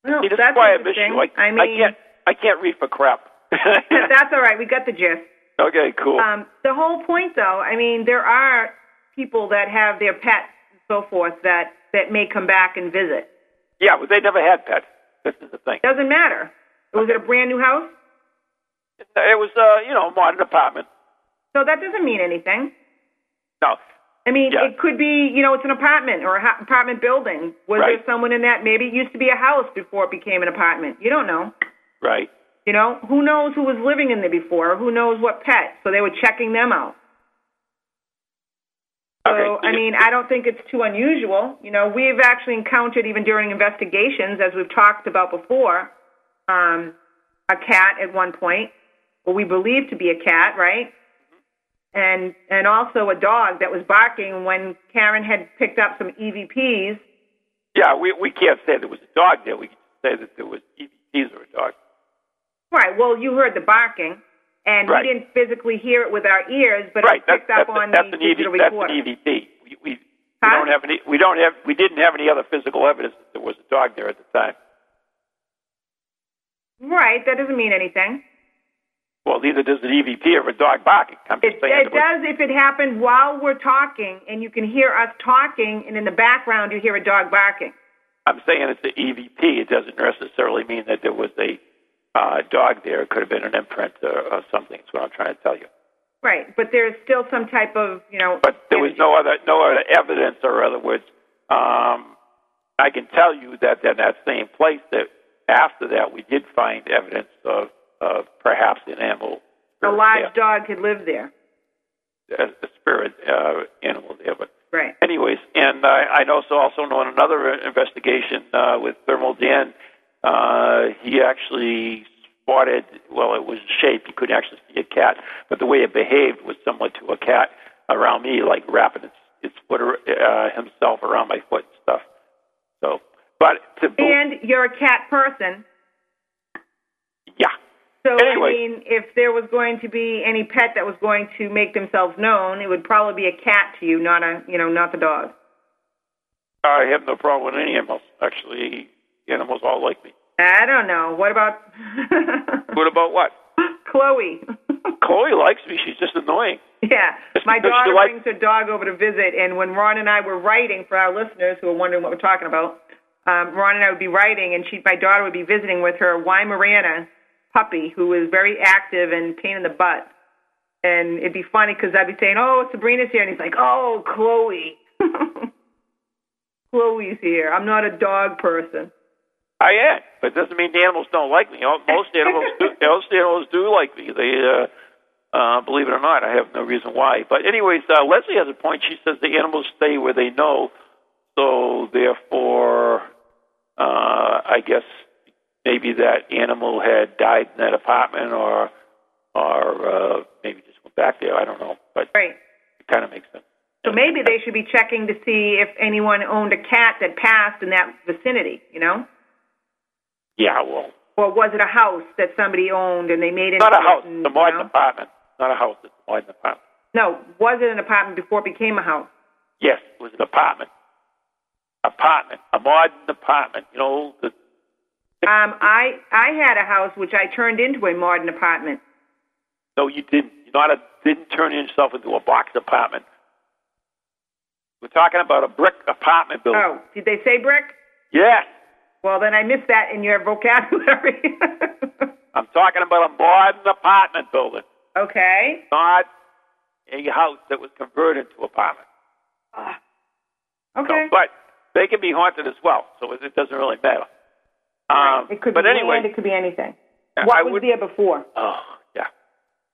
Well, See, this that's why I miss you. I, I mean, I can't. I can't read for crap. that's all right. We got the gist. okay, cool. Um, the whole point, though, I mean, there are people that have their pets and so forth that that may come back and visit. yeah, but they never had pets. This is the thing. Doesn't matter. Was it a brand new house? It was, uh, you know, a modern apartment. So that doesn't mean anything. No, I mean, Yeah. it could be, you know, it's an apartment or an apartment building. Was Right. there someone in that? Maybe it used to be a house before it became an apartment. You don't know. Right. You know, who knows who was living in there before? Who knows what pet? So they were checking them out. So, Okay. I mean, I don't think it's too unusual. You know, we've actually encountered, even during investigations, as we've talked about before, um, a cat at one point, what we believe to be a cat, right? And and also a dog that was barking when Karen had picked up some EVPs. Yeah, we we can't say there was a dog there. We can say that there was EVPs or a dog. Right. Well, you heard the barking, and Right. we didn't physically hear it with our ears, but right. it That's picked up that's, on that's the an EV, digital that's recorder. an EVP. We, we, we don't have any. We don't have. We didn't have any other physical evidence that there was a dog there at the time. Right. That doesn't mean anything. Well, neither does an EVP or a dog barking. I'm just It, saying. it there does if it happened while we're talking, and you can hear us talking, and in the background you hear a dog barking. I'm saying it's an EVP. It doesn't necessarily mean that there was a uh, dog there. It could have been an imprint or, or something. That's what I'm trying to tell you. Right. But there's still some type of, you know. But there was no other no other evidence, or other words, um, I can tell you that in that same place that after that we did find evidence of, of perhaps an animal, a large yeah, dog had lived there. a, a spirit uh, animal there. But Right. anyways, and uh, I also also know in another investigation uh, with Thermal Dan, uh, he actually spotted. Well, it was shape. You couldn't actually see a cat, but the way it behaved was similar to a cat around me, like wrapping its its foot uh, himself around my foot and stuff. So, but to And you're a cat person. yeah, So, Anyway. I mean, if there was going to be any pet that was going to make themselves known, it would probably be a cat to you, not a, you know, not the dog. I have no problem with any animals. Actually, animals all like me. I don't know. What about What about what? Chloe? Chloe likes me. She's just annoying. Yeah, Just my daughter brings her dog over to visit, and when Ron and I were writing for our listeners who are wondering what we're talking about, um, Ron and I would be writing, and she, my daughter would be visiting with her Weimaraner puppy, who is very active and pain in the butt. And it'd be funny because I'd be saying, "Oh, Sabrina's here," and he's like, "Oh, Chloe." Chloe's here. I'm not a dog person. I am, but it doesn't mean the animals don't like me. Most animals do. Most animals do like me. They, uh, uh, believe it or not, I have no reason why. But anyways, uh, Leslie has a point. She says the animals stay where they know, so therefore, uh, I guess maybe that animal had died in that apartment, or or uh, maybe just went back there. I don't know, but Right. it kind of makes sense. So maybe they should be checking to see if anyone owned a cat that passed in that vicinity. You know. Yeah, well, Or was it a house that somebody owned and they made it? not a house. It's a apartment. Not a house. It's a modern apartment. No, was it an apartment before it became a house? Yes, it was an apartment. Apartment, a modern apartment. You know, the, Um, I I had a house which I turned into a modern apartment. no, you didn't. You not a, didn't turn yourself into a box apartment. We're talking about a brick apartment building. Oh, did they say brick? Yes, Well, then I missed that in your vocabulary. I'm talking about a modern apartment building, okay. not a house that was converted to apartment. So, Okay. but they can be haunted as well, so it, it doesn't really matter. Um, it could but be anyway, land. It could be anything. What I was would- there before? Oh, yeah.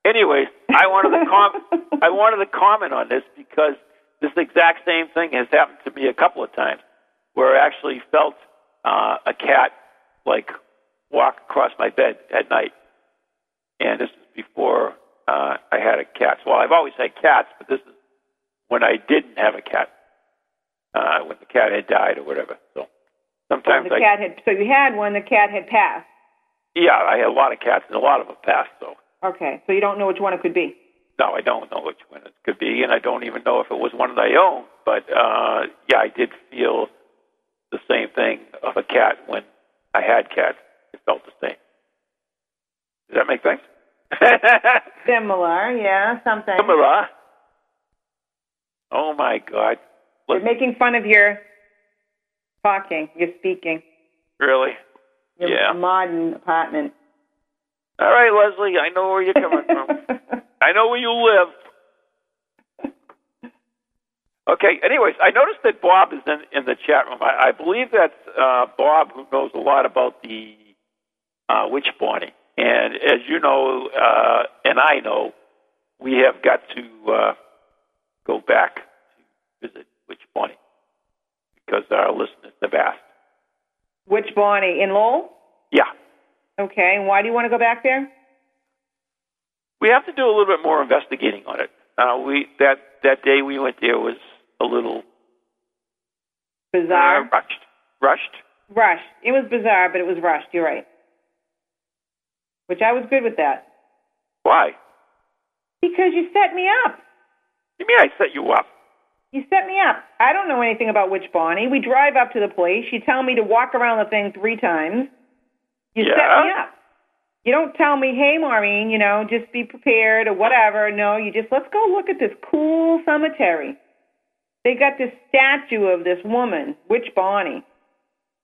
Anyways, I wanted to com- I wanted to comment on this because this exact same thing has happened to me a couple of times, where I actually felt uh, a cat like walk across my bed at night, and this is before uh, I had a cat. Well, I've always had cats, but this is when I didn't have a cat, uh, when the cat had died or whatever. So So sometimes the I cat had. So you had one. The cat had passed. yeah, I had a lot of cats, and a lot of them passed. So. Okay. So you don't know which one it could be. No, I don't know which one it could be, and I don't even know if it was one that I own. But uh, yeah, I did feel the same thing of a cat when I had cats. It felt the same. Does that make sense? Similar. Yeah. Something. Similar. Oh my God! You're making fun of your talking. You're speaking. Really? Your Yeah. modern apartment. All right, Leslie. I know where you're coming from. I know where you live. Okay. Anyways, I noticed that Bob is in, in the chat room. I, I believe that's uh, Bob who knows a lot about the uh, witch Bonnie. And as you know, uh, and I know, we have got to uh, go back to visit Witch Bonnie because our listeners have asked. Witch Bonnie in Lowell? Yeah, Okay. And why do you want to go back there? we have to do a little bit more investigating on it. Uh, we that that day we went there was a little Bizarre. uh, rushed. Rushed. Rushed. It was bizarre, but it was rushed. You're right. Which I was good with that. Why? Because you set me up. You mean I set you up? You set me up. I don't know anything about Witch Bonnie. We drive up to the place. You tell me to walk around the thing three times. You set me up. You don't tell me, hey, Maureen, you know, just be prepared or whatever. No, you just, let's go look at this cool cemetery. They got this statue of this woman, Witch Bonnie.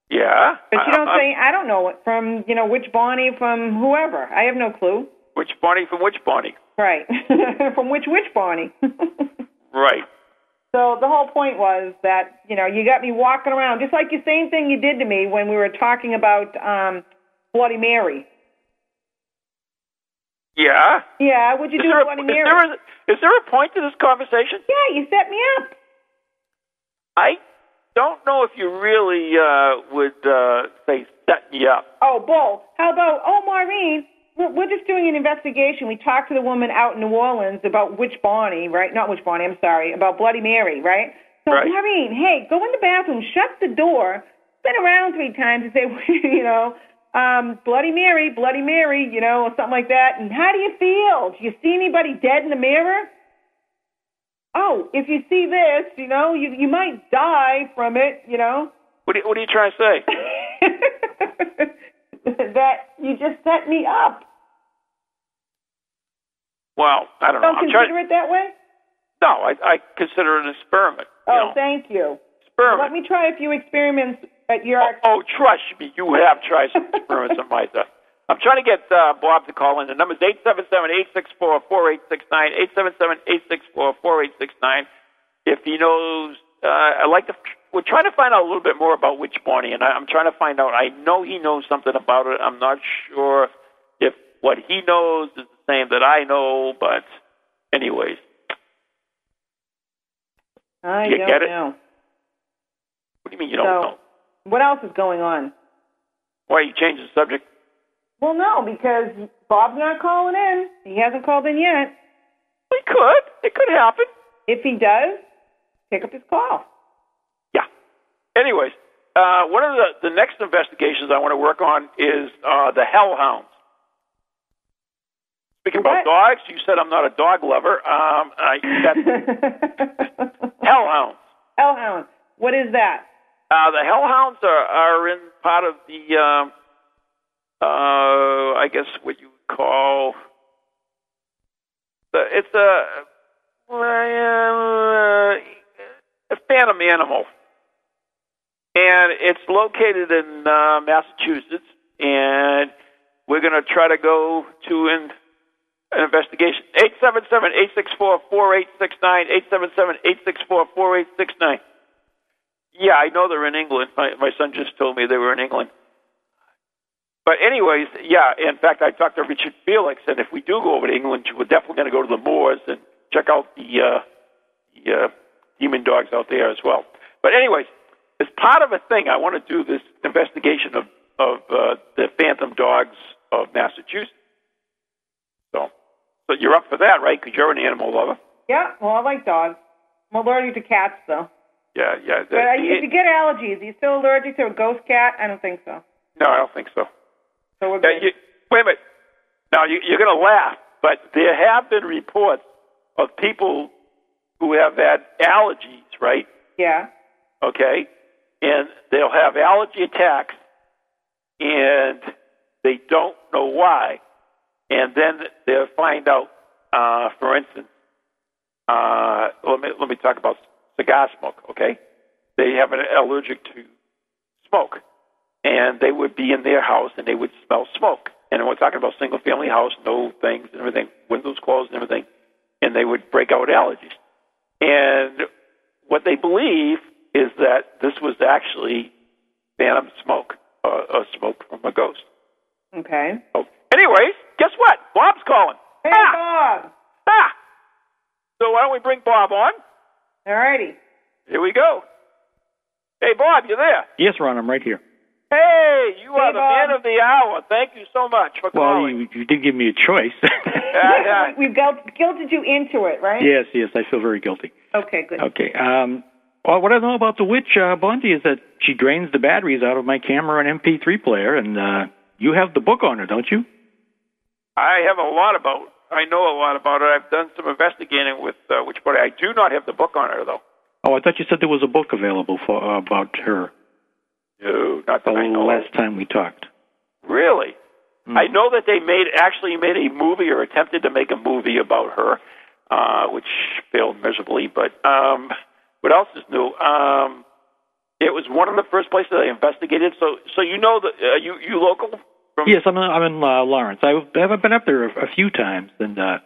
Yeah. But you don't say, I don't know from, you know, Witch Bonnie from whoever. I have no clue. Which Bonnie from which Bonnie? Right. from which Witch Bonnie? Right. So the whole point was that you know you got me walking around just like the same thing you did to me when we were talking about um, Bloody Mary. Yeah. Yeah, what'd you Is do a, Bloody is, Mary? there a, is there a point to this conversation? Yeah, you set me up. I don't know if you really uh, would uh, say set me up. Oh, Bull. How about oh, Maureen? We're, we're just doing an investigation. We talked to the woman out in New Orleans about which Bonnie, right? Not which Bonnie. I'm sorry, about Bloody Mary, right? So Right. Maureen, hey, go in the bathroom, shut the door, spin around three times, and say, you know. Um, Bloody Mary, Bloody Mary, you know, or something like that. And how do you feel? Do you see anybody dead in the mirror? Oh, if you see this, you know, you you might die from it, you know. What are, you- what are you trying to say? that you just set me up. Well, I don't know. Don't consider it that way. No, I, I consider it an experiment. you Oh, know, thank you. experiment. Let me try a few experiments at your. Oh, oh trust me, you have tried some experiments on my stuff. I'm trying to get uh, Bob to call in. The number is 877-864-4869, 877-864-4869. If he knows, uh, I like to, we're trying to find out a little bit more about Witch Bonnie, and I, I'm trying to find out. I know he knows something about it. I'm not sure if what he knows is the same that I know, but anyways. I You don't get it? know. What do you mean you don't know? What else is going on? Why you change the subject? Well, no, because Bob's not calling in. He hasn't called in yet. He could. It could happen. If he does, pick up his call. Yeah. Anyways, uh, one of the, the next investigations I want to work on is uh, the hellhounds. Speaking about dogs, you said I'm not a dog lover. Um, I, that's hellhounds. Hellhound. What is that? Uh, the hellhounds are, are in part of the, um, uh, I guess what you would call, the, it's a, a phantom animal. And it's located in uh, Massachusetts, and we're going to try to go to an, an investigation. 877-864-4869, 877-864-4869. Yeah, I know they're in England. My, my son just told me they were in England. But anyways, yeah. In fact, I talked to Richard Felix, and if we do go over to England, we're definitely going to go to the moors and check out the, uh, the uh, demon dogs out there as well. But anyways, as part of a thing, I want to do this investigation of of uh, the phantom dogs of Massachusetts. So, so you're up for that, right? Because you're an animal lover. Yeah, well, I like dogs. I'm allergic to cats, though. Yeah, yeah. But I, if you get allergies, are you still allergic to a ghost cat? I don't think so. no, I don't think so. So Yeah, you, wait a minute. Now you, you're going to laugh, but there have been reports of people who have had allergies, right? Yeah. Okay, and they'll have allergy attacks, and they don't know why, and then they'll find out. Uh, for instance, uh, let me let me talk about cigar smoke. Okay, they have an allergic to smoke, and they would be in their house and they would smell smoke. And we're talking about single family house, no things and everything, windows closed and everything, and they would break out allergies. And what they believe is that this was actually phantom smoke, uh, uh, smoke from a ghost. Okay. Oh, anyways, guess what? Bob's calling. Hey, ah! Bob. Ah! So why don't we bring Bob on? All righty. Here we go. Hey, Bob, you there? Yes, Ron, I'm right here. Hey, you are Hey, the Bob. man of the hour. Thank you so much for Well, calling. you, you did give me a choice. Yeah, yeah. We've guilt, guilted you into it, right? yes, yes, I feel very guilty. Okay, good. Okay. Um, well, what I know about the witch, uh, Bundy, is that she drains the batteries out of my camera and MP3 player, and uh, you have the book on her, don't you? I have a lot about. I know a lot about it. I've done some investigating with uh, Witch Bonnie. I do not have the book on her though. Oh, I thought you said there was a book available for uh, about her. No, not The that I know. of. last time we talked. Really? Hmm. I know that they made actually made a movie or attempted to make a movie about her, uh, which failed miserably. But um, what else is new? Um, it was one of the first places I investigated. So, so you know that uh, you you local from Yes, I'm, I'm in uh, Lawrence. I've, I've been up there a, a few times, and uh,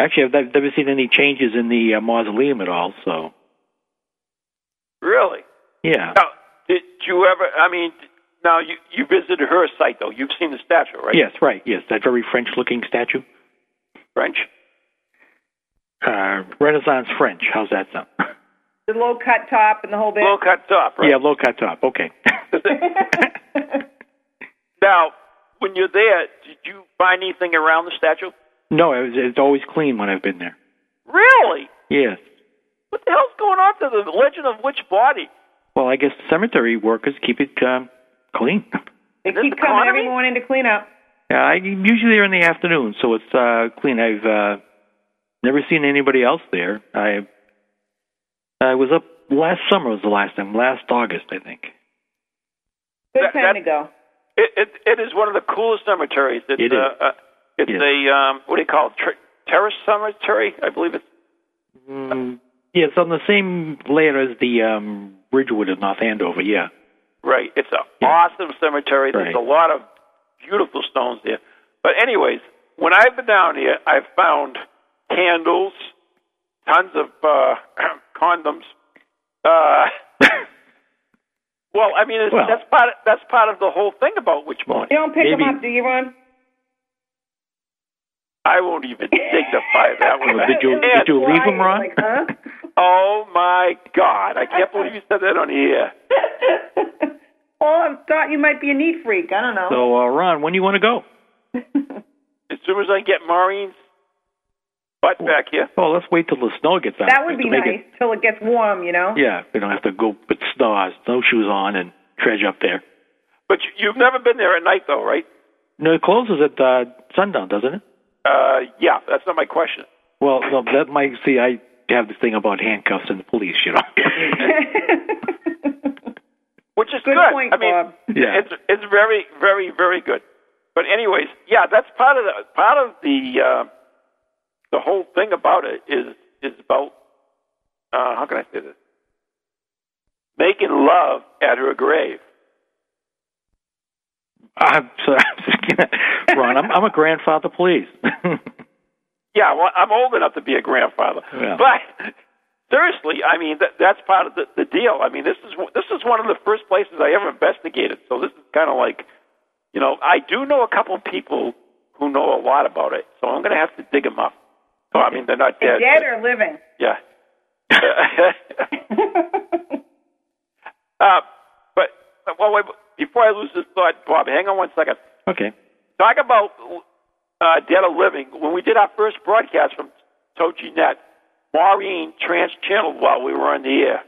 actually, I've, I've never seen any changes in the uh, mausoleum at all. So, really. yeah. Now, did you ever? I mean, now you you visited her site though. You've seen the statue, right? Yes, right. Yes, that very French-looking statue. French. Uh, Renaissance French. How's that sound? The low cut top and the whole bit. Low cut top, right? Yeah, low cut top. Okay. Now, when you're there, did you find anything around the statue? no, it was, it's always clean when I've been there. Really? Yes. What the hell's going on to the legend of Witch Bonnie? Well, I guess cemetery workers keep it um, clean. They Is this keep coming every morning to clean up. Yeah, I I'm usually there in the afternoon, so it's uh, clean. I've uh, never seen anybody else there. I I was up last summer was the last time, last August, I think. Good That- time that- to go. It, it it is one of the coolest cemeteries. It's It is. Uh, uh, it's Yes. a um, what do you call it? Tra- Terrace Cemetery, I believe it's. Mm, yeah, it's on the same layer as the um, Ridgewood of North Andover. Yeah. Right. It's an awesome cemetery. There's Right. a lot of beautiful stones there. But anyways, when I've been down here, I've found candles, tons of uh, condoms. Uh, well, I mean, it's, Well- that's part. Of, that's part of the whole thing about Witchmont. You don't pick Maybe- them up, do you, Ron? I won't even dignify that one. Well, did you- And- did you leave 'em, Ron? Like, huh? Oh my God! I can't believe you said that on the air. oh, I thought you might be a neat freak. I don't know. So, uh, Ron, when do you want to go? As soon as I get Maureen's butt back here. Oh, let's wait till the snow gets out. that would be nice It, till it gets warm, you know. yeah, we don't have to go put snow uh, snowshoes on and trudge up there. But you, you've never been there at night, though, right? No, it closes at uh, sundown, doesn't it? Uh, yeah, that's not my question. Well, no, that might see. I have this thing about handcuffs and the police, you know. Which is Good good. point, I mean, Bob. Yeah. it's it's very, very, very good. But anyways, yeah, that's part of the part of the uh, the whole thing about it is is about uh, how can I say this? Making love at her grave. I'm sorry, Ron. I'm, I'm a grandfather, please. Yeah, well, I'm old enough to be a grandfather, Yeah. but seriously, I mean that, that's part of the, the deal. I mean, this is this is one of the first places I ever investigated, so this is kind of like, you know, I do know a couple of people who know a lot about it, so I'm going to have to dig them up. So I mean, they're not dead. Dead or living? Yeah. uh, but well, wait, before I lose this thought, Bob, hang on one second. okay. Talk about uh, Dead or Living. When we did our first broadcast from TogiNet, Maureen trans-channeled while we were on the air.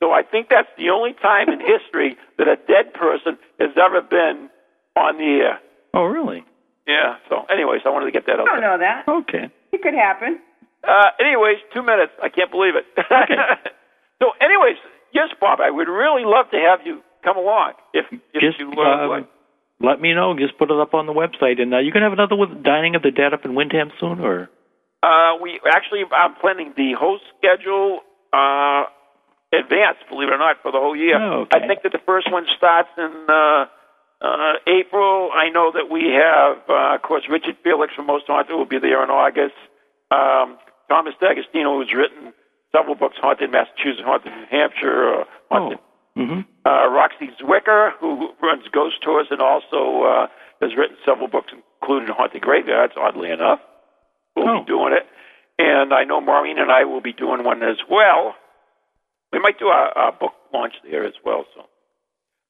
So I think that's the only time in history that a dead person has ever been on the air. Oh, really? Yeah. So, anyways, I wanted to get that out I don't there. know that. Okay. It could happen. Uh, anyways, two minutes. I can't believe it. Okay. so, anyways, yes, Bob, I would really love to have you come along if if Just you uh, uh, would. Let me know. Just put it up on the website, and uh, you gonna have another with Dining of the Dead up in Windham soon, or Uh, we actually, I'm planning the whole schedule uh, advance, believe it or not, for the whole year. Oh, okay. I think that the first one starts in uh, uh, April. I know that we have, uh, of course, Richard Felix from Most Haunted will be there in August. Um, Thomas D'Agostino, who's written several books, Haunted Massachusetts, Haunted New Hampshire, uh, Haunted hmm uh, Roxy Zwicker, who runs Ghost Tours and also uh, has written several books, including Haunted Graveyards, oddly enough. We'll Oh. be doing it. And I know Maureen and I will be doing one as well. We might do a, a book launch there as well. So,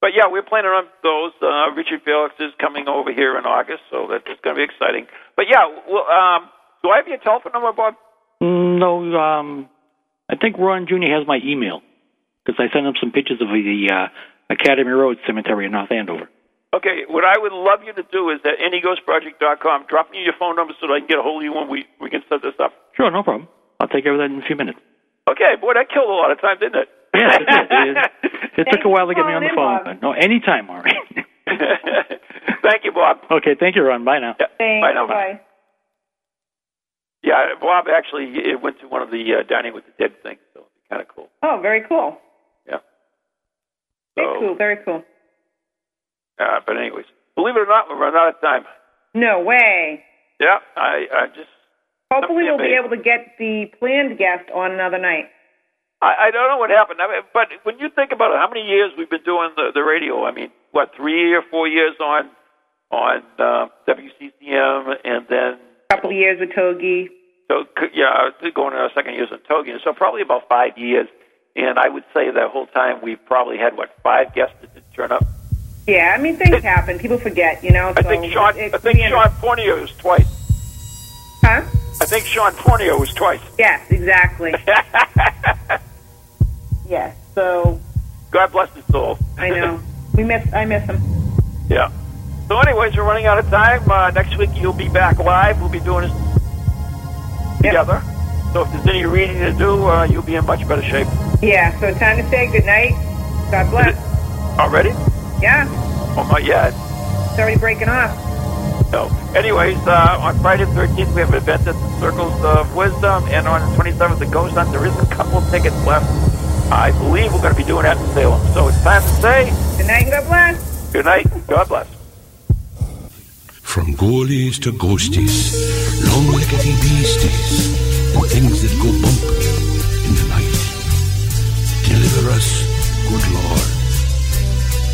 But yeah, we're planning on those. Uh, Richard Felix is coming over here in August, so that's going to be exciting. But yeah, well, um, do I have your telephone number, Bob? Mm, No, um, I think Ron Jr. has my email because I sent him some pictures of the uh, Academy Road Cemetery in North Andover. Okay, what I would love you to do is at anyghostproject.com, drop me your phone number so that I can get a hold of you when we, we can set this up. Sure, no problem. I'll take care of that in a few minutes. Okay, boy, that killed a lot of time, didn't it? Yes, it did. It, it took a while to get me on the phone. in, No, anytime, Maureen. Thank you, Bob. okay, thank you, Ron. Bye now. Yeah, Thanks. bye now. Bye. Yeah, Bob actually uh, went to one of the uh, dining with the dead things, so it's kind of cool. Oh, very cool. Very So, cool. Very cool. Uh, but anyways, believe it or not, we're running out of time. No way. Yeah, I, I just Hopefully, we'll be able to get the planned guest on another night. I, I don't know what happened. I mean, but when you think about it, how many years we've been doing the, the radio? I mean, what three or four years on on uh, WCCM, and then A couple of years with Togi. so yeah, going in our second years on Togi. So probably about five years. And I would say that whole time we've probably had what five guests that didn't turn up. Yeah, I mean things happen. People forget, you know. I so think Sean. it- I think we- Sean Fournier was twice. Huh? I think Sean Fournier was twice. Yes, exactly. yes. So God bless his soul. I know we miss. I miss him. Yeah. So, anyways, we're running out of time. Uh, next week you'll be back live. We'll be doing this together. So, if there's any reading to do, uh, you'll be in much better shape. Yeah. So time to say good night. God bless. Already? Yeah. Oh my, yeah. It's already breaking off. So, anyways, uh, on Friday the 13th, we have an event at the Circles of Wisdom, and on the 27th, the Ghost Hunt. There is a couple of tickets left. I believe we're going to be doing that in Salem. So it's time to say Good night and God bless. good night. God bless. From ghoulies to ghosties, long-leggedy beasties, and things that go bump in the night. Deliver us, good Lord.